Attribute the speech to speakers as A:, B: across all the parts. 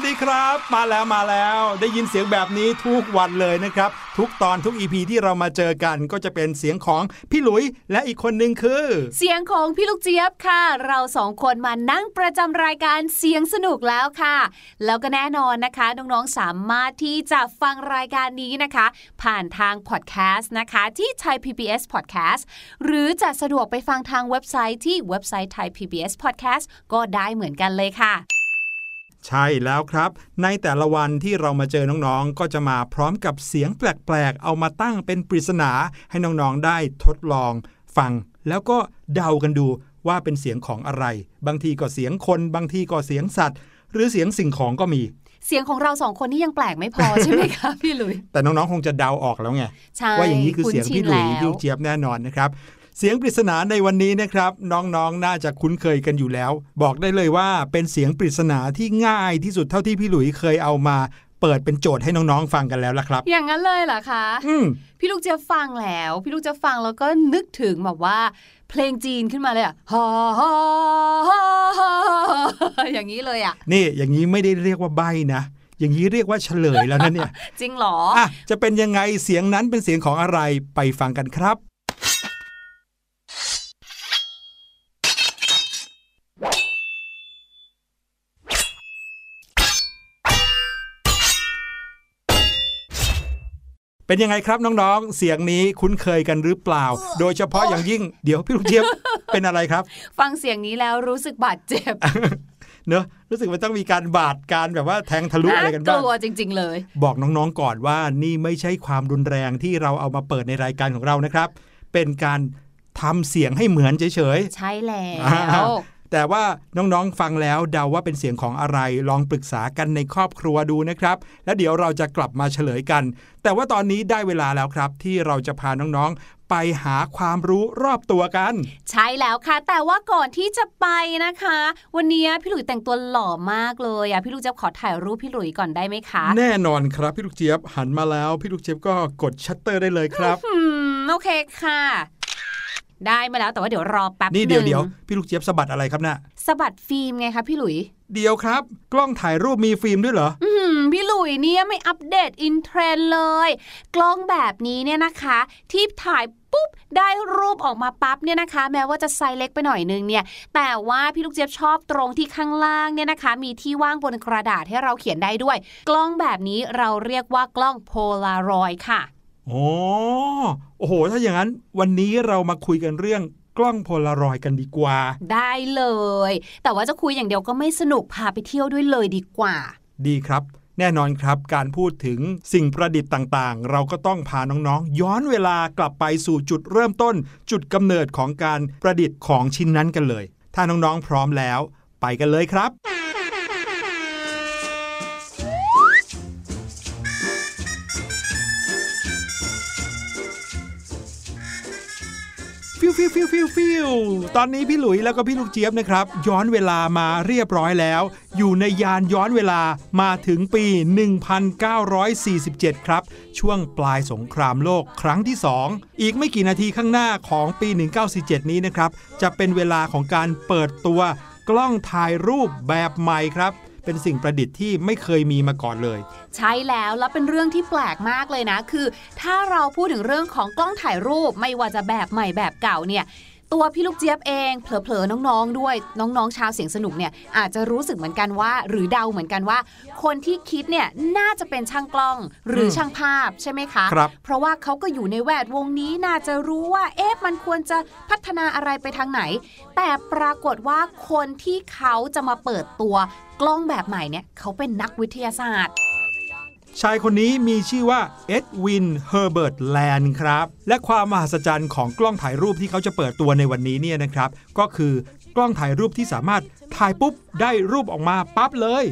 A: วัสดีครับ มาแล้วมาแล้วได้ยินเสียงแบบนี้ทุกวันเลยนะครับ ทุกตอนทุกอีพีที่เรามาเจอกันก็จะเป็นเสียงของพี่หลุยและอีกคนหนึ่งคือ
B: เสียงของพี่ลูกเจี๊ยบค่ะ เราสองคนมานั่งประจำรายการเสียงสนุกแล้วค่ะ แล้วก็แน่นอนนะคะน้องๆสามารถที่จะฟังรายการนี้นะคะ ผ่านทางพอดแคสต์นะคะ ที่ Thai PBS Podcast หรือจะสะดวกไปฟังทางเว็บไซต์ที่เว็บไซต์ Thai PBS Podcast ก็ได้เหมือนกันเลยค่ะ
A: ใช่แล้วครับ ในแต่ละวันที่เรามาเจอน้องๆ ก็จะมาพร้อมกับเสียงแปลกๆ เอามาตั้งเป็นปริศนาให้น้องๆ ได้ทดลองฟัง แล้วก็เดากันดูว่าเป็นเสียงของอะไร บางทีก็เสียงคน บางทีก็เสียงสัตว์ หรือเสียงสิ่งของก็มี
B: เสียงของเราสองคนนี่ยังแปลกไม่พอ ใช่ไหมคะพี่หลุย
A: แต่น้องๆ คงจะเดาออกแล้วไง
B: ใช่
A: ว่าอย่างนี้คือเสียงพี่หลุย
B: คุ้นชินแล้ว
A: ยูเจี๊ยบแน่นอนนะครับ เสียงปริศนาในวันนี้นะครับ น้องๆน่าจะคุ้นเคยกันอยู่แล้ว บอกได้เลยว่าเป็นเสียงปริศนาที่ง่ายที่สุดเท่าที่พี่หลุยเคยเอามาเปิดเป็นโจทย์ให้น้องๆฟังกันแล้วละครับ
B: อย่างนั้นเลยเหรอคะ
A: อืม
B: พี่ลูกเจะฟังแล้ว พี่ลูกเจะฟังแล้วก็นึกถึงแบบว่า เพลงจีนขึ้นมาเลยอะฮ่าฮ่าฮ่าฮ่าอย่างนี้เลยอะ
A: นี่อย่างนี้ไม่ได้เรียกว่าใบนะอย่างนี้เรียกว่าเฉลยแล้วนะเนี่ย
B: จริงเหรอ
A: อะจะเป็นยังไงเสียงนั้นเป็นเสียงของอะไรไปฟังกันครับ เป็นยังไงครับน้องๆ เสียงนี้คุ้นเคยกันหรือเปล่า โดยเฉพาะอย่างยิ่งเดี๋ยวพี่ลูกเจี๊ยบเป็นอะไรครับ
B: ฟังเสียงนี้แล้วรู้สึกบาดเจ็บ
A: เนอะรู้สึกมันต้องมีการบาดการแบบว่าแทงทะลุอะไรกัน
B: ก
A: บ้าง
B: ลัวจริง ๆ เลย
A: บอกน้องๆก่อนว่านี่ไม่ใช่ความรุนแรงที่เราเอามาเปิดในรายการของเรานะครับ เป็นการทำเสียงให้เหมือนเฉย
B: ใช่แล้
A: อ่า
B: ว
A: ๆ แต่ว่าน้องๆฟังแล้วเดาว่าเป็นเสียงของอะไร ลองปรึกษากันในครอบครัวดูนะครับ แล้วเดี๋ยวเราจะกลับมาเฉลยกัน แต่ว่าตอนนี้ได้เวลาแล้วครับ ที่เราจะพาน้องๆไปหาความรู้รอบตัวกัน
B: ใช่แล้วค่ะ แต่ว่าก่อนที่จะไปนะคะ วันนี้พี่หลุยแต่งตัวหล่อมากเลยอะพี่ลูกจะขอถ่ายรูปพี่หลุยก่อนได้ไหมคะ
A: แน่นอนครับพี่ลูกเจี๊ยบหันมาแล้ว พี่ลูกเจี๊ยบก็กดชัตเตอร์ได้เลยครับ
B: อืมโอเคค่ะ ได้มาแล้วแต่ว่าเดี๋ยวรอแป๊บ
A: นี่เดี๋ยว
B: ห
A: เดี๋ยว
B: ง
A: พี่ลูกเจี๊ยบสะบัดอะไรครับน่ะ
B: สะบัดฟิล์มไงคะพี่หลุย
A: เดี๋ยวครับ กล้องถ่ายรูปมีฟิล์มด้วยเหรอ
B: อืมพี่หลุยเนี่ยไม่อัปเดต in trend เลย กล้องแบบนี้เนี่ยนะคะ ที่ถ่ายปุ๊บ ได้รูปออกมาปั๊บเนี่ยนะคะ แม้ว่าจะไซส์เล็กไปหน่อยนึงเนี่ย แต่ว่าพี่ลูกเจี๊ยบชอบตรงที่ข้างล่างเนี่ยนะคะ มีที่ว่างบนกระดาษให้เราเขียนได้ด้วย กล้องแบบนี้เราเรียกว่ากล้องโพลารอยด์ค่ะ
A: โอ้โอ้โห ถ้าอย่างนั้นวันนี้เรามาคุยกันเรื่องกล้องโพลารอยด์กันดีกว่า
B: ได้เลย แต่ว่าจะคุยอย่างเดียวก็ไม่สนุกพาไปเที่ยวด้วยเลยดีกว่า
A: ดีครับ แน่นอนครับ การพูดถึงสิ่งประดิษฐ์ต่างๆ เราก็ต้องพาน้องๆ ย้อนเวลากลับไปสู่จุดเริ่มต้น จุดกำเนิดของการประดิษฐ์ของชิ้นนั้นกันเลย ถ้าน้องๆพร้อมแล้ว ไปกันเลยครับ ฟิวฟิวฟิวฟิวฟิวตอนนี้พี่หลุยแล้วก็พี่ลูกเจี๊ยบนะครับ ย้อนเวลามาเรียบร้อยแล้ว อยู่ในยานย้อนเวลามาถึงปี 1947 ครับ ช่วงปลายสงครามโลกครั้งที่ 2 อีกไม่กี่นาทีข้างหน้าของปี 1947 นี้นะครับ จะเป็นเวลาของการเปิดตัวกล้องถ่ายรูปแบบใหม่ครับ เป็นสิ่งประดิษฐ์ที่ไม่เคยมีมาก่อนเลย
B: ใช่แล้วแล้วเป็นเรื่องที่แปลกมากเลยนะ คือ ถ้าเราพูดถึงเรื่องของกล้องถ่ายรูปไม่ว่าจะแบบใหม่แบบเก่าเนี่ย ตัวพี่ลูกเจี๊ยบเองเผลอๆน้องๆด้วยน้องๆชาวเสียงสนุกเนี่ยอาจจะรู้สึกเหมือนกันว่า หรือเดาเหมือนกันว่า คนที่คิดเนี่ยน่าจะเป็นช่างกล้องหรืออ
A: ม
B: ช่างภาพใช่ไหมคะ
A: ครับ
B: เพราะว่าเขาก็อยู่ในแวดวงนี้น่าจะรู้ว่าเอ๊ะมันควรจะพัฒนาอะไรไปทางไหน แต่ปรากฏว่าคนที่เขาจะมาเปิดตัวกล้องแบบใหม่เนี่ยเขาเป็นนักวิทยาศาสตร์
A: ชายคนนี้มีชื่อว่าเอ็ดวิน เฮอร์เบิร์ตแลนด์ครับ และความมหัศจรรย์ของกล้องถ่ายรูปที่เขาจะเปิดตัวในวันนี้เนี่ยนะครับ ก็คือกล้องถ่ายรูปที่สามารถถ่ายปุ๊บได้รูปออกมาปั๊บเลย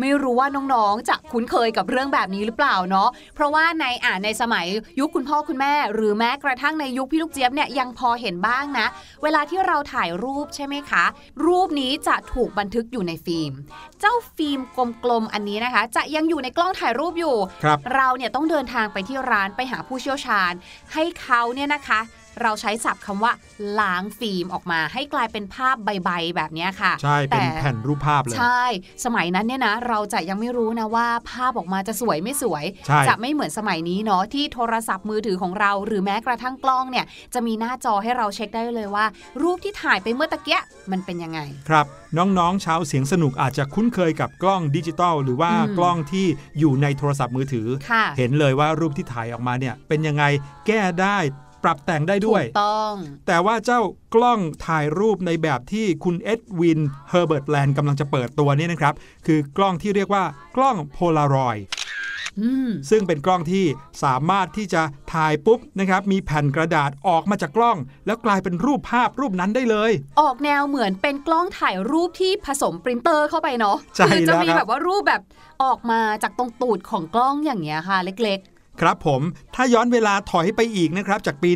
B: ไม่รู้ว่าน้องๆ จะคุ้นเคยกับเรื่องแบบนี้หรือเปล่าเนาะ เพราะว่าในอ่านในสมัยยุคคุณพ่อคุณแม่ หรือแม้กระทั่งในยุคพี่ลูกเจี๊ยบเนี่ยยังพอเห็นบ้างนะ เวลาที่เราถ่ายรูปใช่ไหมคะ รูปนี้จะถูกบันทึกอยู่ในฟิล์ม เจ้าฟิล์มกลมๆอันนี้นะคะ จะยังอยู่ในกล้องถ่ายรูปอยู่
A: ครับ
B: เราเนี่ยต้องเดินทางไปที่ร้านไปหาผู้เชี่ยวชาญ ให้เขาเนี่ยนะคะ เราใช้ศัพท์คำว่าล้างฟิล์มออกมาให้กลายเป็นภาพใบๆแบบเนี้ยค่ะ
A: ใช่ เป็น
B: แต่
A: แผ่นรูปภาพเลย
B: ใช่ สมัยนั้นเนี่ยนะ เราจะยังไม่รู้นะว่าภาพออกมาจะสวยไม่สวย
A: ใช่
B: จะไม่เหมือนสมัยนี้เนาะที่โทรศัพท์มือถือของเรา หรือแม้กระทั่งกล้องเนี่ยจะมีหน้าจอให้เราเช็คได้เลยว่า รูปที่ถ่ายไปเมื่อตะเกียมันเป็นยังไง
A: ครับน้องๆ ชาวเสียงสนุกอาจจะคุ้นเคยกับกล้องดิจิตอลหรือว่า
B: อืม
A: กล้องที่อยู่ในโทรศัพท์มือถือ
B: ค่ะ
A: เห็นเลยว่ารูปที่ถ่ายออกมาเนี่ยเป็นยังไงแก้ได้ ปรับแต่งได้ด้วย
B: ถูกต้อง
A: แต่ว่าเจ้ากล้องถ่ายรูปในแบบที่คุณเอ็ดวินเฮอร์เบิร์ตแลนด์กำลังจะเปิดตัวนี้นะครับ คือกล้องที่เรียกว่ากล้องโพลารอยด์
B: อืม
A: ซึ่งเป็นกล้องที่สามารถที่จะถ่ายปุ๊บนะครับ มีแผ่นกระดาษออกมาจากกล้อง แล้วกลายเป็นรูปภาพรูปนั้นได้เลย
B: ออกแนวเหมือนเป็นกล้องถ่ายรูปที่ผสมปรินเตอร์เข้าไปเนาะ
A: ใช่
B: คือจะมี
A: แล้วครับ
B: แบบว่ารูปแบบออกมาจากตรงตูดของกล้องอย่างเงี้ยค่ะ เล็ก
A: ครับผมถ้าย้อนเวลาถอยไปอีกนะครับจากปี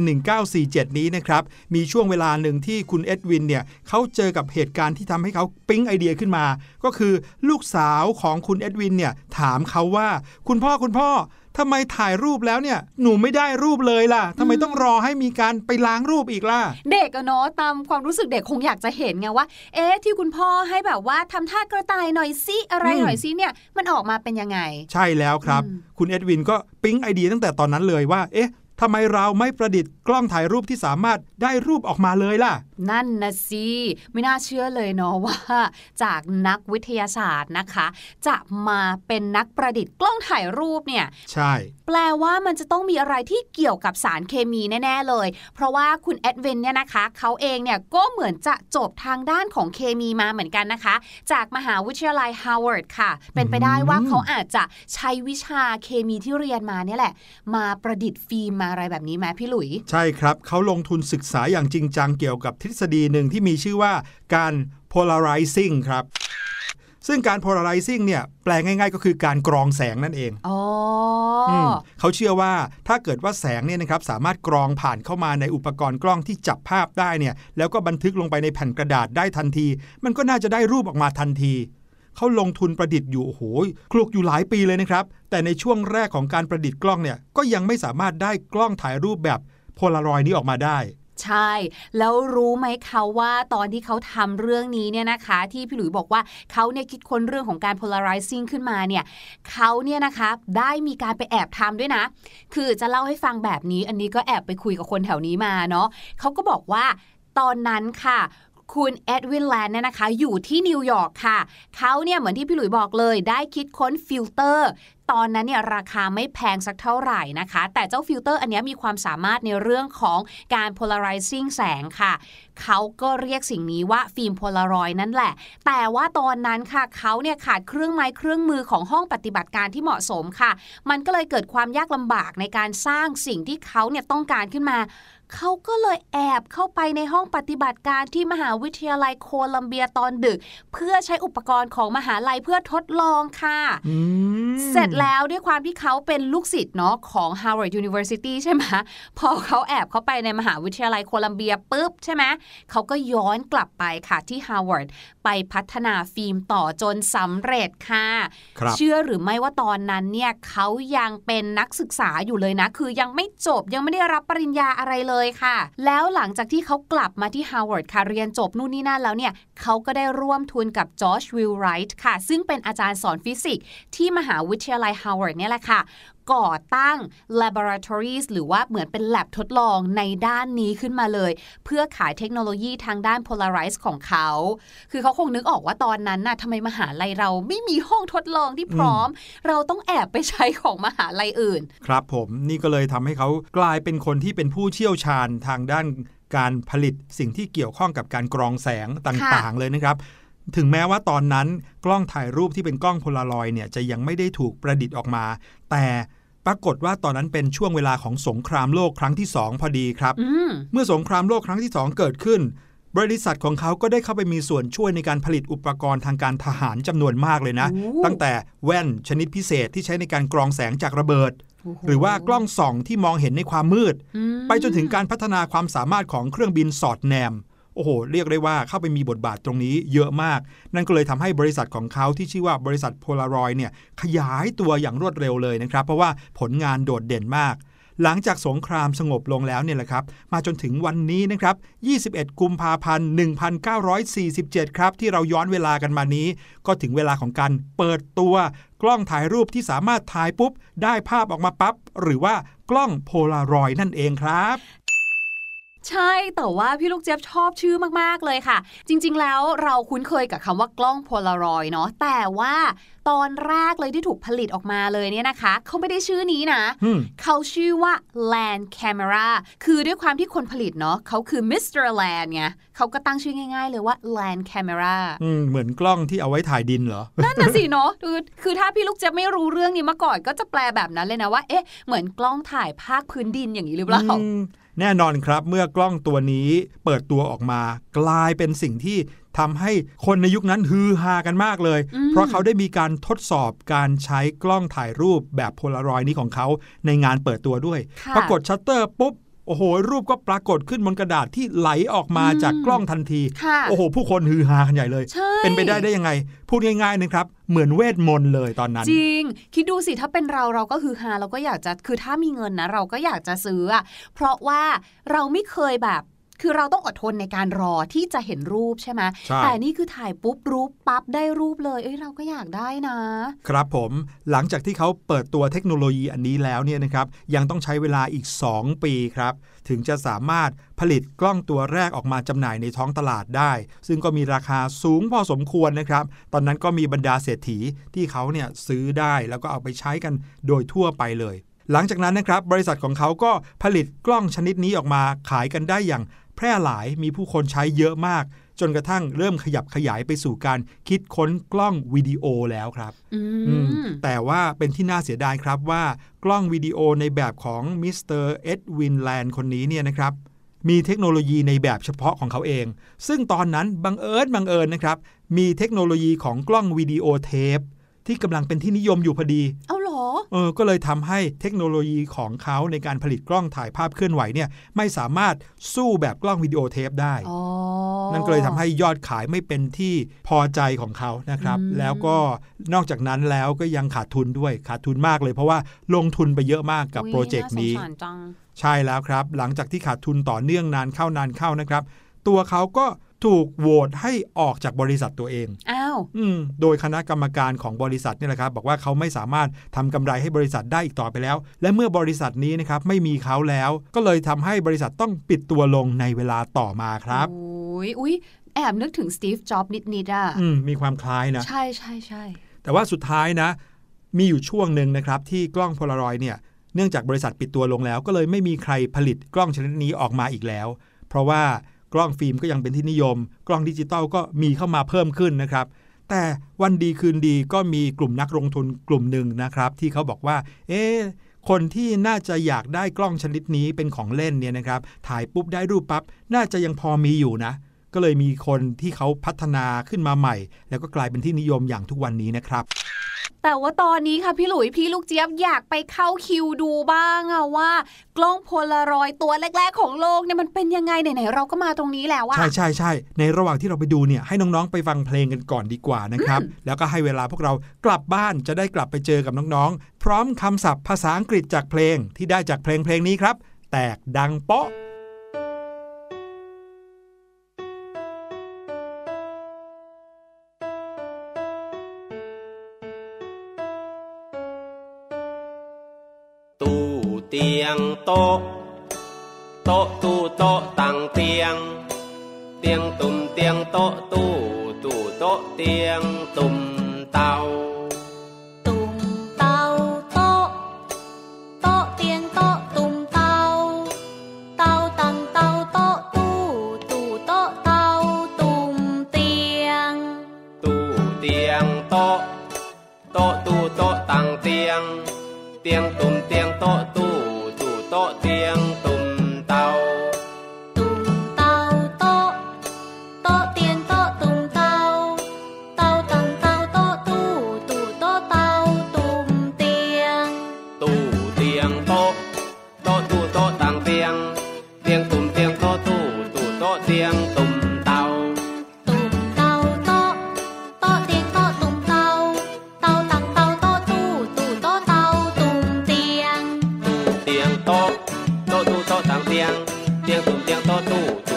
A: 1947 นี้นะครับมีช่วงเวลาหนึ่งที่คุณเอ็ดวินเนี่ยเขาเจอกับเหตุการณ์ที่ทำให้เขาปิ๊งไอเดียขึ้นมา ก็คือลูกสาวของคุณเอ็ดวินเนี่ยถามเขาว่า คุณพ่อคุณพ่อ ทำไมถ่ายรูปแล้วเนี่ย หนูไม่ได้รูปเลยล่ะทำไมต้องรอให้มีการไปล้างรูปอีกล่ะ
B: ๆเด็กอะเนาะตามความรู้สึกเด็กคงอยากจะเห็นไงว่า เอ๊ะที่คุณพ่อให้แบบว่าทำท่ากระต่ายหน่อยซิอะไร
A: อืม
B: หน่อยซิเนี่ย มันออกมาเป็นยังไง
A: ใช่แล้วครับ
B: อืม
A: คุณเอ็ดวินก็ปิ๊งไอเดียตั้งแต่ตอนนั้นเลยว่า เอ๊ะ ทำไมเราไม่ประดิษฐ์กล้องถ่ายรูปที่สามารถได้รูปออกมาเลยล่ะ
B: นั่นนะสิไม่น่าเชื่อเลยเนาะว่า จากนักวิทยาศาสตร์นะคะ จะมาเป็นนักประดิษฐ์กล้องถ่ายรูปเนี่ย
A: ใช่
B: แปลว่ามันจะต้องมีอะไรที่เกี่ยวกับสารเคมีแน่ ๆ เลย เพราะว่าคุณแอดเวนเนี่ยนะคะเขาเองเนี่ยก็เหมือนจะจบทางด้านของเคมีมาเหมือนกันนะคะ จากมหาวิทยาลัยฮาร์วาร์ดค่ะ เป็นไปได้ว่าเขาอาจจะใช้วิชาเคมีที่เรียนมาเนี่ยแหละ มาประดิษฐ์ฟิล์มมาอะไรแบบนี้ไหมพี่หลุย
A: ใช่ครับเขาลงทุนศึกษาอย่างจริงจังเกี่ยวกับทฤษฎีหนึ่งที่มีชื่อว่าการ polarizing ครับ ซึ่งการ polarizing เนี่ยแปลง่ายๆ ก็คือการกรองแสงนั่นเอง
B: อ๋ออ
A: มเขาเชื่อว่าถ้าเกิดว่าแสงเนี่ยนะครับสามารถกรองผ่านเข้ามาในอุปกรณ์กล้องที่จับภาพได้เนี่ยแล้วก็บันทึกลงไปในแผ่นกระดาษได้ทันที มันก็น่าจะได้รูปออกมาทันทีเขาลงทุนประดิษฐ์อยู่โอ้โหคลุกอยู่หลายปีเลยนะครับ แต่ในช่วงแรกของการประดิษฐ์กล้องเนี่ยก็ยังไม่สามารถได้กล้องถ่ายรูปแบบโพลารอยด์นี้ออกมาได้
B: ใช่ แล้วรู้ไหมคะว่าตอนที่เขาทำเรื่องนี้เนี่ยนะคะ ที่พี่หลุยบอกว่าเขาเนี่ยคิดค้นเรื่องของการ polarizing ขึ้นมาเนี่ยเขาเนี่ยนะคะได้มีการไปแอบทำด้วยนะ คือจะเล่าให้ฟังแบบนี้ อันนี้ก็แอบไปคุยกับคนแถวนี้มาเนาะเขาก็บอกว่าตอนนั้นค่ะ คุณเอ็ดวินแลนด์เนี่ยนะคะ อยู่ที่นิวยอร์กค่ะ เขาเนี่ยเหมือนที่พี่หลุยบอกเลย ได้คิดค้นฟิลเตอร์ ตอนนั้นเนี่ยราคาไม่แพงสักเท่าไหร่นะคะ แต่เจ้าฟิลเตอร์อันนี้มีความสามารถในเรื่องของการ polarizing แสงค่ะ เขาก็เรียกสิ่งนี้ว่าฟิล์มโพลารอยด์นั่นแหละ แต่ว่าตอนนั้นค่ะเขาเนี่ยขาดเครื่องไม้เครื่องมือของห้องปฏิบัติการที่เหมาะสมค่ะ มันก็เลยเกิดความยากลำบากในการสร้างสิ่งที่เขาเนี่ยต้องการขึ้นมาเขาก็เลยแอบเข้าไปในห้องปฏิบัติการที่มหาวิทยาลัยโคลัมเบียตอนดึก เพื่อใช้อุปกรณ์ของมหาลัยเพื่อทดลองค่ะ
A: อืม
B: เสร็จแล้วด้วยความที่เขาเป็นลูกศิษย์เนาะของ Harvard University ใช่ไหมพอเขาแอบเข้าไปในมหาวิทยาลัยโคลัมเบียปุ๊บใช่ไหมเขาก็ย้อนกลับไปค่ะที่ Harvard ไปพัฒนาฟิล์มต่อจนสำเร็จค่ะ
A: ครับ
B: เชื่อหรือไม่ว่าตอนนั้นเนี่ยเขายังเป็นนักศึกษาอยู่เลยนะ คือยังไม่จบยังไม่ได้รับปริญญาอะไรเลยค่ะ แล้วหลังจากที่เขากลับมาที่ Harvard ค่ะเรียนจบนู่นนี่นั่นแล้วเนี่ยเขาก็ได้ร่วมทุนกับจอร์จวิลไรท์ค่ะ ซึ่งเป็นอาจารย์สอนฟิสิกส์ที่มหาวิทยาลัย Harvard เนี่ยแหละค่ะ ก่อตั้ง laboratories หรือว่าเหมือนเป็น lab ทดลองในด้านนี้ขึ้นมาเลย เพื่อขายเทคโนโลยีทางด้าน polarize ของเขา คือเขาคงนึกออกว่าตอนนั้นน่ะทำไมมหาลัยเราไม่มีห้องทดลองที่พร้อม เราต้องแอบไปใช้ของมหาลัยอื่น
A: ครับผมนี่ก็เลยทำให้เขากลายเป็นคนที่เป็นผู้เชี่ยวชาญทางด้านการผลิตสิ่งที่เกี่ยวข้องกับการกรองแสงต่างๆ เลยนะครับ ถึงแม้ว่าตอนนั้นกล้องถ่ายรูปที่เป็นกล้องโพลารอยด์เนี่ยจะยังไม่ได้ถูกประดิษฐ์ออกมา แต่ปรากฏว่าตอนนั้นเป็นช่วงเวลาของสงครามโลกครั้งที่2พอดีครับ
B: อืม
A: เมื่อสงครามโลกครั้งที่2เกิดขึ้น บริษัทของเขาก็ได้เข้าไปมีส่วนช่วยในการผลิตอุปกรณ์ทางการทหารจำนวนมากเลยนะ
B: โอ้
A: ตั้งแต่แว่นชนิดพิเศษที่ใช้ในการกรองแสงจากระเบิด หรือว่ากล้องส่องที่มองเห็นในความมืด
B: อืม
A: ไปจนถึงการพัฒนาความสามารถของเครื่องบินสอดแนม โอ้โห เรียกได้ว่าเข้าไปมีบทบาทตรงนี้เยอะมาก นั่นก็เลยทำให้บริษัทของเขาที่ชื่อว่าบริษัทโพลารอยเนี่ยขยายตัวอย่างรวดเร็วเลยนะครับ เพราะว่าผลงานโดดเด่นมาก หลังจากสงครามสงบลงแล้วเนี่ยแหละครับ มาจนถึงวันนี้นะครับ 21 กุมภาพันธ์ 1947 ครับ ที่เราย้อนเวลากันมานี้ ก็ถึงเวลาของการเปิดตัวกล้องถ่ายรูปที่สามารถถ่ายปุ๊บ ได้ภาพออกมาปั๊บหรือว่ากล้องโพลารอยด์นั่นเองครับ
B: ใช่แต่ว่าพี่ลูกเจี๊ยบชอบชื่อมากๆเลยค่ะ จริงๆแล้วเราคุ้นเคยกับคำว่ากล้องโพลารอยด์เนาะแต่ว่าตอนแรกเลยที่ถูกผลิตออกมาเลยเนี่ยนะคะ เขาไม่ได้ชื่อนี้นะ
A: อืม
B: เขาชื่อว่า Land Camera คือด้วยความที่คนผลิตเนาะเขาคือ Mr. Land ไงเขาก็ตั้งชื่อง่ายๆเลยว่า Land Camera
A: อืมเหมือนกล้องที่เอาไว้ถ่ายดินเหรอ
B: นั่นน่ะสิเนาะคือคือถ้าพี่ลูกเจี๊ยบไม่รู้เรื่องนี้มาก่อนก็จะแปลแบบนั้นเลยนะว่า เอ๊ะ เหมือนกล้องถ่ายภาคพื้นดินอย่างนี้หรือเปล่า
A: อืม แน่นอนครับเมื่อกล้องตัวนี้เปิดตัวออกมา กลายเป็นสิ่งที่ทำให้คนในยุคนั้นฮือฮากันมากเลย
B: อืม
A: เพราะเขาได้มีการทดสอบการใช้กล้องถ่ายรูปแบบโพลารอยด์นี้ของเขาในงานเปิดตัวด้วย
B: ค่ะ
A: ปรากฏชัตเตอร์ปุ๊บ โอ้โห รูปก็ปรากฏขึ้นบนกระดาษที่ไหลออกมา
B: อืม
A: จากกล้องทันที
B: ค่ะ
A: โอ้โห ผู้คนฮือฮากันใหญ่เลย
B: ใช่
A: เป็นไปได้ได้ยังไง พูดง่ายๆนะครับ เหมือนเวทมนต์เลยตอนนั้น
B: จริง คิดดูสิถ้าเป็นเราเราก็ฮือฮาเราก็อยากจะคือถ้ามีเงินนะ เราก็อยากจะซื้ออะเพราะว่าเราไม่เคยแบบ คือเราต้องอดทนในการรอที่จะเห็นรูปใช่ไหม
A: ใช่
B: แต่นี่คือถ่ายปุ๊บรูปปั๊บได้รูปเลยเอ้ยเราก็อยากได้นะ
A: ครับผมหลังจากที่เขาเปิดตัวเทคโนโลยีอันนี้แล้วเนี่ยนะครับยังต้องใช้เวลาอีก 2 ปีครับ ถึงจะสามารถผลิตกล้องตัวแรกออกมาจำหน่ายในท้องตลาดได้ ซึ่งก็มีราคาสูงพอสมควรนะครับ ตอนนั้นก็มีบรรดาเศรษฐีที่เขาเนี่ยซื้อได้แล้วก็เอาไปใช้กันโดยทั่วไปเลย หลังจากนั้นนะครับบริษัทของเขาก็ผลิตกล้องชนิดนี้ออกมาขายกันได้อย่าง แพร่หลายมีผู้คนใช้เยอะมาก จนกระทั่งเริ่มขยับขยายไปสู่การคิดค้นกล้องวิดีโอแล้วครับ
B: อื
A: อืม
B: ม
A: แต่ว่าเป็นที่น่าเสียดายครับว่ากล้องวิดีโอในแบบของมิสเตอร์เอ็ดวินแลนด์คนนี้เนี่ยนะครับมีเทคโนโลยีในแบบเฉพาะของเขาเอง ซึ่งตอนนั้นบังเอิญบังเอิญนะครับ มีเทคโนโลยีของกล้องวิดีโอเทป ที่กำลังเป็นที่นิยมอยู่พอดี
B: เอาเหรอ
A: เออ ก็เลยทำให้เทคโนโลยีของเขาในการผลิตกล้องถ่ายภาพเคลื่อนไหวเนี่ยไม่สามารถสู้แบบกล้องวิดีโอเทปได้
B: อ๋อ
A: นั่นก็เลยทำให้ยอดขายไม่เป็นที่พอใจของเขานะครับ
B: อืม
A: แล้วก็นอกจากนั้นแล้วก็ยังขาดทุนด้วยขาดทุนมากเลยเพราะว่าลงทุนไปเยอะมากกับ
B: อุ๊ย
A: โปรเจกต์นี้า
B: สงสารจัง
A: ใช่แล้วครับ หลังจากที่ขาดทุนต่อเนื่องนานเข้านานเข้านะครับ ตัวเขาก็ถูกโหวตให้ออกจากบริษัทตัวเอง
B: อ้า ว
A: อืมโดยคณะกรรมการของบริษัทนี่แหละครับ บอกว่าเขาไม่สามารถทำกำไรให้บริษัทได้อีกต่อไปแล้ว และเมื่อบริษัทนี้นะครับไม่มีเขาแล้ว ก็เลยทำให้บริษัทต้องปิดตัวลงในเวลาต่อมาครับ
B: โอ้ยอุ้ยแอบนึกถึงสตีฟจ็อบนิดๆอะ
A: อืมมีความคล้ายนะ
B: ใช่ใช่ใช่
A: แต่ว่าสุดท้ายนะ มีอยู่ช่วงหนึ่งนะครับ ที่กล้องโพลารอยด์เนี่ยเนื่องจากบริษัทปิดตัวลงแล้ว ก็เลยไม่มีใครผลิตกล้องชนิดนี้ออกมาอีกแล้ว เพราะว่ากล้องฟิล์มก็ยังเป็นที่นิยม กล้องดิจิตอลก็มีเข้ามาเพิ่มขึ้นนะครับ แต่วันดีคืนดีก็มีกลุ่มนักลงทุนกลุ่มหนึ่งนะครับ ที่เขาบอกว่า เอ๊ะคนที่น่าจะอยากได้กล้องชนิดนี้เป็นของเล่นเนี่ยนะครับ ถ่ายปุ๊บได้รูปปั๊บน่าจะยังพอมีอยู่นะ ก็เลยมีคนที่เขาพัฒนาขึ้นมาใหม่ แล้วก็กลายเป็นที่นิยมอย่างทุกวันนี้นะครับ
B: แต่ว่าตอนนี้ค่ะพี่หลุยพี่ลูกเจี๊ยบอยากไปเข้าคิวดูบ้างอะว่า กล้องโพลารอยด์ตัวแรก ๆ ของโลกเนี่ยมันเป็นยังไงไหนๆเราก็มาตรงนี้แล้วอะ
A: ใช่ใช่ใช่ในระหว่างที่เราไปดูเนี่ยให้น้องๆไปฟังเพลงกันก่อนดีกว่านะครับ
B: อืม
A: แล้วก็ให้เวลาพวกเรากลับบ้านจะได้กลับไปเจอกับน้องๆพร้อมคำศัพท์ภาษาอังกฤษจากเพลงที่ได้จากเพลงเพลงนี้ครับ แตกดังเปาะ
C: เตียงโต๊ะโต๊ะตู้โต๊ะตังเตียง เตียงตุ่มเตียงโต๊ะตู้ตู้โต๊ะเตียงตุ่มเตา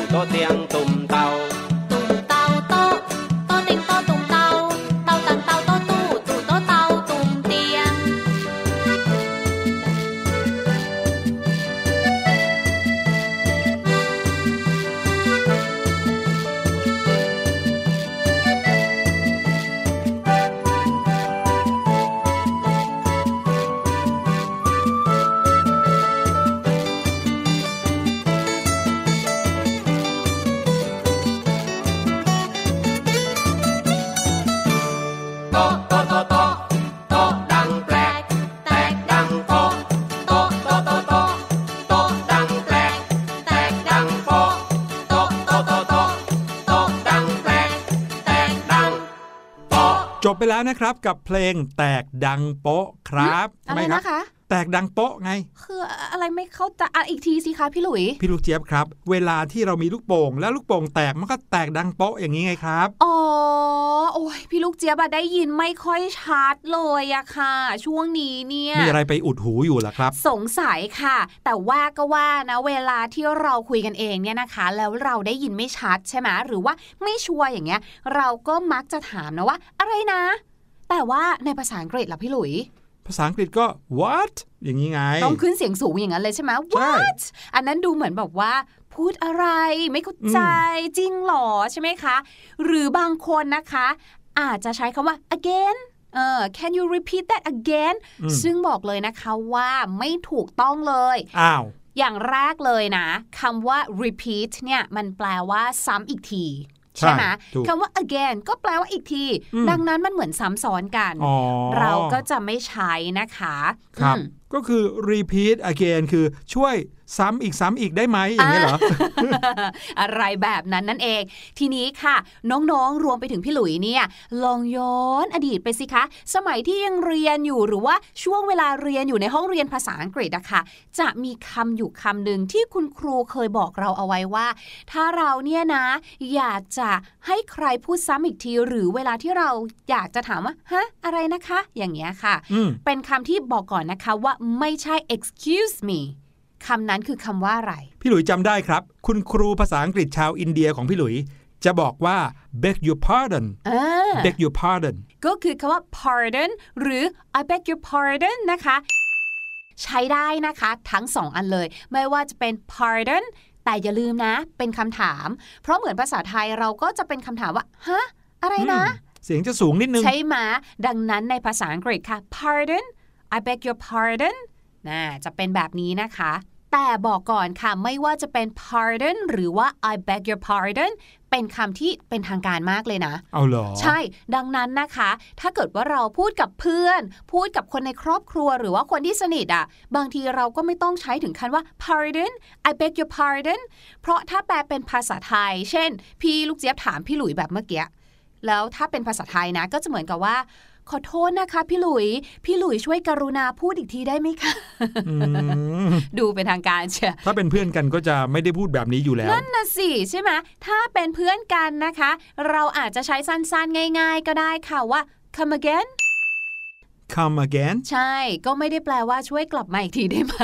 A: 多听多。 นะครับกับเพลงแตกดังโป๊ะครับ
B: อะไร
A: ครั
B: นะคะ
A: แตกดังโป๊ะไง
B: คืออะไรไม่เข้าใจอะอีกทีสิคะพี่หลุย
A: พี่ลูกเจี๊ยบครับ เวลาที่เรามีลูกโป่ง แล้วลูกโป่งแตกมันก็แตกดังโป๊ะอย่างนี้ไงครับ
B: อ๋อ โอ้ยพี่ลูกเจี๊ยบอะได้ยินไม่ค่อยชัดเลยอะค่ะ ช่วงนี้เนี่ย
A: มีอะไรไปอุดหูอยู่ล่ะครับ
B: สงสัยค่ะ แต่ว่าก็ว่านะเวลาที่เราคุยกันเองเนี่ยนะคะ แล้วเราได้ยินไม่ชัดใช่ไหมหรือว่าไม่ชัวร์อย่างเงี้ย เราก็มักจะถามนะว่า อะไรนะ แต่ว่าในภาษาอังกฤษล่ะพี่หลุย
A: ภาษาอังกฤษก็ what อย่างนี้ไง
B: ต้องขึ้นเสียงสูงอย่างนั้นเลยใช่ไหม
A: ใช่
B: what อันนั้นดูเหมือนแบบว่าพูดอะไรไม่เข้าใจจริงเหรอใช่ไหมคะ หรือบางคนนะคะ อาจจะใช้คำว่า again เออ can you repeat that again
A: อืม
B: ซึ่งบอกเลยนะคะว่าไม่ถูกต้องเลย
A: อ้าว
B: อย่างแรกเลยนะคำว่า repeat เนี่ยมันแปลว่าซ้ำอีกที
A: ใช่
B: ไหม
A: ถูก
B: คำว่า again ก็แปลว่าอีกที
A: อืม
B: ดังนั้นมันเหมือนซ้ำซ้อนกัน
A: อ๋อ
B: เราก็จะไม่ใช้นะคะ
A: ครับ
B: อืม
A: ก็คือ repeat again คือช่วยซ้ำอีกซ้ำอีกได้ไหมอย่างนี้เหรอ
B: อะไรแบบนั้นนั่นเอง ทีนี้ค่ะ น้องๆ รวมไปถึงพี่หลุยเนี่ย ลองย้อนอดีตไปสิคะ สมัยที่ยังเรียนอยู่หรือว่าช่วงเวลาเรียนอยู่ในห้องเรียนภาษาอังกฤษอะค่ะ จะมีคำอยู่คำหนึ่งที่คุณครูเคยบอกเราเอาไว้ว่า ถ้าเราเนี่ยนะ อยากจะให้ใครพูดซ้ำอีกที หรือเวลาที่เราอยากจะถามว่าฮะอะไรนะคะ อย่างเงี้ยค่ะ
A: อืม
B: เป็นคำที่บอกก่อนนะคะว่าไม่ใช่ excuse me คำนั้นคือคำว่าอะไร
A: พี่หลุยจำได้ครับ คุณครูภาษาอังกฤษชาวอินเดียของพี่หลุย จะบอกว่า beg your pardon
B: อ่า
A: beg your pardon
B: ก็คือคำว่า pardon หรือ I beg your pardon นะคะ ใช้ได้นะคะทั้งสองอันเลย ไม่ว่าจะเป็น pardon แต่อย่าลืมนะ เป็นคำถาม เพราะเหมือนภาษาไทยเราก็จะเป็นคำถามว่า ฮะ อะไรนะ
A: เสียงจะสูงนิดนึง
B: ใช่ไหมดังนั้นในภาษาอังกฤษค่ะ pardon I beg your pardon นะจะเป็นแบบนี้นะคะ แต่บอกก่อนค่ะ ไม่ว่าจะเป็น pardon หรือว่า I beg your pardon เป็นคำที่เป็นทางการมากเลยนะ
A: เอาเหรอ
B: ใช่ ดังนั้นนะคะ ถ้าเกิดว่าเราพูดกับเพื่อน พูดกับคนในครอบครัวหรือว่าคนที่สนิทอะ บางทีเราก็ไม่ต้องใช้ถึงคันว่า pardon I beg your pardon เพราะถ้าแปลเป็นภาษาไทย เช่น พี่ลูกเจี๊ยบถามพี่หลุยแบบเมื่อกี้ แล้วถ้าเป็นภาษาไทยนะ ก็จะเหมือนกับว่า ขอโทษนะคะ พี่หลุย พี่หลุยช่วยกรุณาพูดอีกทีได้ไหมคะ
A: อืม
B: ดูเป็นทางการเชียว
A: ถ้าเป็นเพื่อนกันก็จะไม่ได้พูดแบบนี้อยู่แล้ว
B: นั่นน่ะสิใช่ไหมถ้าเป็นเพื่อนกันนะคะ เราอาจจะใช้สั้นๆ ง่าย ๆ ก็ได้ค่ะว่า come again
A: come again
B: ใช่ ก็ไม่ได้แปลว่าช่วยกลับมาอีกทีได้ไหม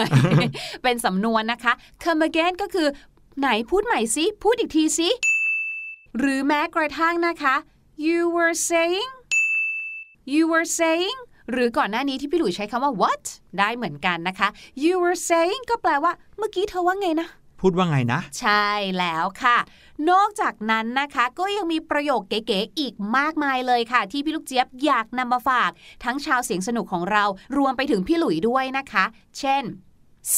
B: เป็นสำนวนนะคะ come again ก็คือ ไหนพูดใหม่สิ พูดอีกทีสิ หรือแม้กระทั่งนะคะ you were saying you were saying หรือก่อนหน้านี้ที่พี่หลุยใช้คำว่า what ได้เหมือนกันนะคะ you were saying ก็แปลว่า เมื่อกี้เธอว่าไงนะ
A: พูดว่าไงนะ
B: ใช่แล้วค่ะ นอกจากนั้นนะคะก็ยังมีประโยคเก๋ๆอีกมากมายเลยค่ะ ที่พี่ลูกเจี๊ยบอยากนำมาฝาก ทั้งชาวเสียงสนุกของเรา รวมไปถึงพี่หลุยด้วยนะคะ เช่น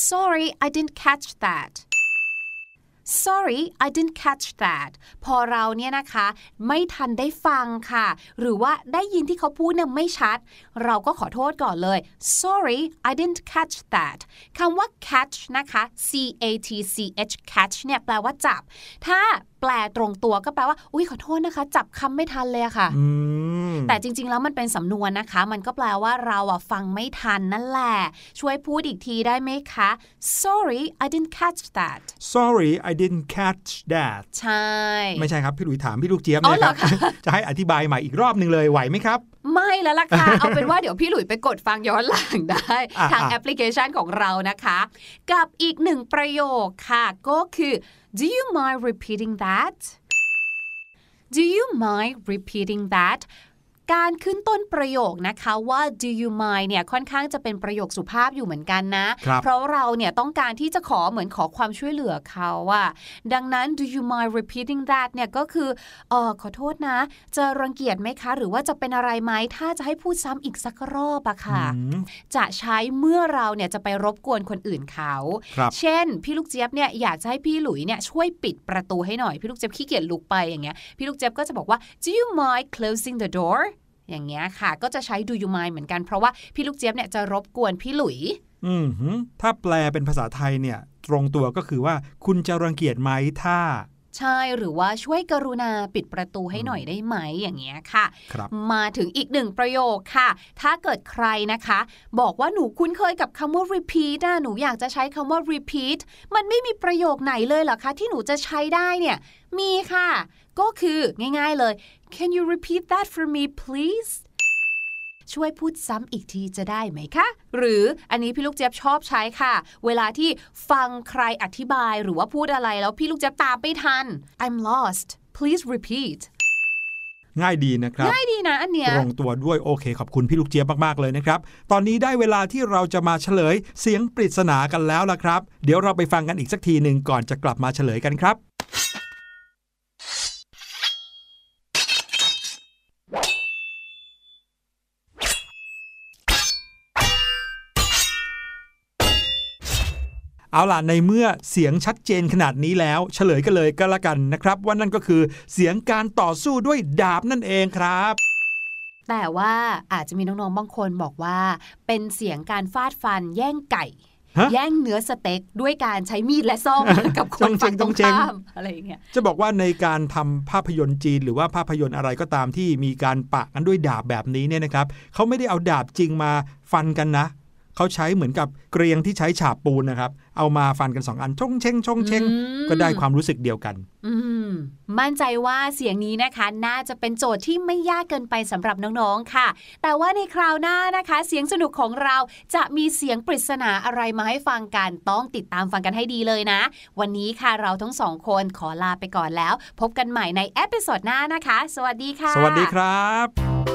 B: sorry I didn't catch that sorry I didn't catch that พอเราเนี่ยนะคะ ไม่ทันได้ฟังค่ะ หรือว่าได้ยินที่เขาพูดเนี่ยไม่ชัด เราก็ขอโทษก่อนเลย sorry I didn't catch that คำว่า catch นะคะ c a t c h catch เนี่ยแปลว่าจับ ถ้าแปลตรงตัวก็แปลว่า อุ้ยขอโทษนะคะ จับคำไม่ทันเลยค่ะ
A: อืม
B: แต่จริง ๆ แล้วมันเป็นสำนวนนะคะ มันก็แปลว่าเราอะฟังไม่ทันนั่นแหละ ช่วยพูดอีกทีได้ไหมคะ sorry I didn't catch that
A: sorry I didn't catch that
B: ใช่
A: ไม่ใช่ครับ พี่หลุยถามพี่ลูกเจี๊ยบ
B: อ๋อ
A: นะ
B: เห
A: ค
B: ร
A: รั
B: อบคะ
A: จะให้อธิบายใหม่อีกรอบหนึ่งเลยไหวไหมครับ
B: ไม่แล้วล่ะค่ะ เอาเป็นว่าเดี๋ยวพี่หลุยไปกดฟังย้อนหลังได้
A: อะ
B: ทาง
A: อะ
B: แอปพลิเคชันของเรานะคะ กับอีกหนึ่งประโยคค่ะ ก็คือ do you mind repeating that do you mind repeating that การขึ้นต้นประโยคนะคะว่า do you mind เนี่ยค่อนข้างจะเป็นประโยคสุภาพอยู่เหมือนกันนะ
A: ครับ
B: เพราะเราเนี่ยต้องการที่จะขอเหมือนขอความช่วยเหลือเขาอะดังนั้น do you mind repeating that เนี่ยก็คือเออขอโทษนะ จะรังเกียจไหมคะ หรือว่าจะเป็นอะไรไหมถ้าจะให้พูดซ้ำอีกสักรอบอะค่ะ
A: อืม
B: จะใช้เมื่อเราเนี่ยจะไปรบกวนคนอื่นเขา
A: ครับ
B: เช่น พี่ลูกเจี๊ยบเนี่ยอยากจะให้พี่หลุยเนี่ยช่วยปิดประตูให้หน่อยพี่ลูกเจี๊ยบขี้เกียจลุกไปอย่างเงี้ยพี่ลูกเจี๊ยบก็จะบอกว่า do you mind closing the door อย่างเงี้ยค่ะ ก็จะใช้ do you mind เหมือนกันเพราะว่าพี่ลูกเจี๊ยบเนี่ยจะรบกวนพี่หลุย
A: อืมหือถ้าแปลเป็นภาษาไทยเนี่ย ตรงตัวก็คือว่าคุณจะรังเกียจไหมถ้า
B: ใช่หรือว่าช่วยกรุณาปิดประตูให้หน่อยได้ไหมอย่างเงี้ยค่ะ
A: ครับ
B: มาถึงอีกหนึ่งประโยคค่ะ ถ้าเกิดใครนะคะ บอกว่าหนูคุ้นเคยกับคำว่า repeat นะหนูอยากจะใช้คำว่า repeat มันไม่มีประโยคไหนเลยเหรอคะ ที่หนูจะใช้ได้เนี่ยมีค่ะ ก็คือง่ายๆเลย can you repeat that for me please ช่วยพูดซ้ำอีกทีจะได้ไหมคะ หรืออันนี้พี่ลูกเจี๊ยบชอบใช้ค่ะ เวลาที่ฟังใครอธิบายหรือว่าพูดอะไรแล้วพี่ลูกเจี๊ยบตามไม่ทัน I'm lost please repeat
A: ง่ายดีนะครับ
B: ง่ายดีนะอันเนี้ย
A: ตรงตัวด้วยโอเค ขอบคุณพี่ลูกเจี๊ยบมาก ๆ เลยนะครับ ตอนนี้ได้เวลาที่เราจะมาเฉลยเสียงปริศนากันแล้วล่ะครับ เดี๋ยวเราไปฟังกันอีกสักทีหนึ่งก่อนจะกลับมาเฉลยกันครับ เอาล่ะในเมื่อเสียงชัดเจนขนาดนี้แล้ว เฉลยกันเลยก็แล้วกันนะครับ ว่านั่นก็คือเสียงการต่อสู้ด้วยดาบนั่นเองครับ
B: แต่ว่าอาจจะมีน้องๆ บางคนบอกว่า เป็นเสียงการฟาดฟันแย่งไก่
A: ฮะ
B: แย่งเนื้อสเต็กด้วยการใช้มีดและซ่อมกับคน
A: จงเจง
B: ฝั่งตรง
A: จงเจง
B: ข้ามอะไรอย่างเงี้ย
A: จะบอกว่าในการทำภาพยนตร์จีนหรือว่าภาพยนตร์อะไรก็ตามที่มีการปะกันด้วยดาบแบบนี้เนี่ยนะครับเขาไม่ได้เอาดาบจริงมาฟันกันนะ เขาใช้เหมือนกับเกรียงที่ใช้ฉาบปูนนะครับ เอามาฟันกันสองอันชงเชงชงเชง
B: อืม
A: ก็ได้ความรู้สึกเดียวกัน
B: อืมมั่นใจว่าเสียงนี้นะคะ น่าจะเป็นโจทย์ที่ไม่ยากเกินไปสำหรับน้องๆค่ะ แต่ว่าในคราวหน้านะคะ เสียงสนุกของเราจะมีเสียงปริศนาอะไรมาให้ฟังกันต้องติดตามฟังกันให้ดีเลยนะ วันนี้ค่ะเราทั้งสองคนขอลาไปก่อนแล้ว พบกันใหม่ใน episode หน้านะคะ สวัสดีค่ะ
A: สวัสดีครับ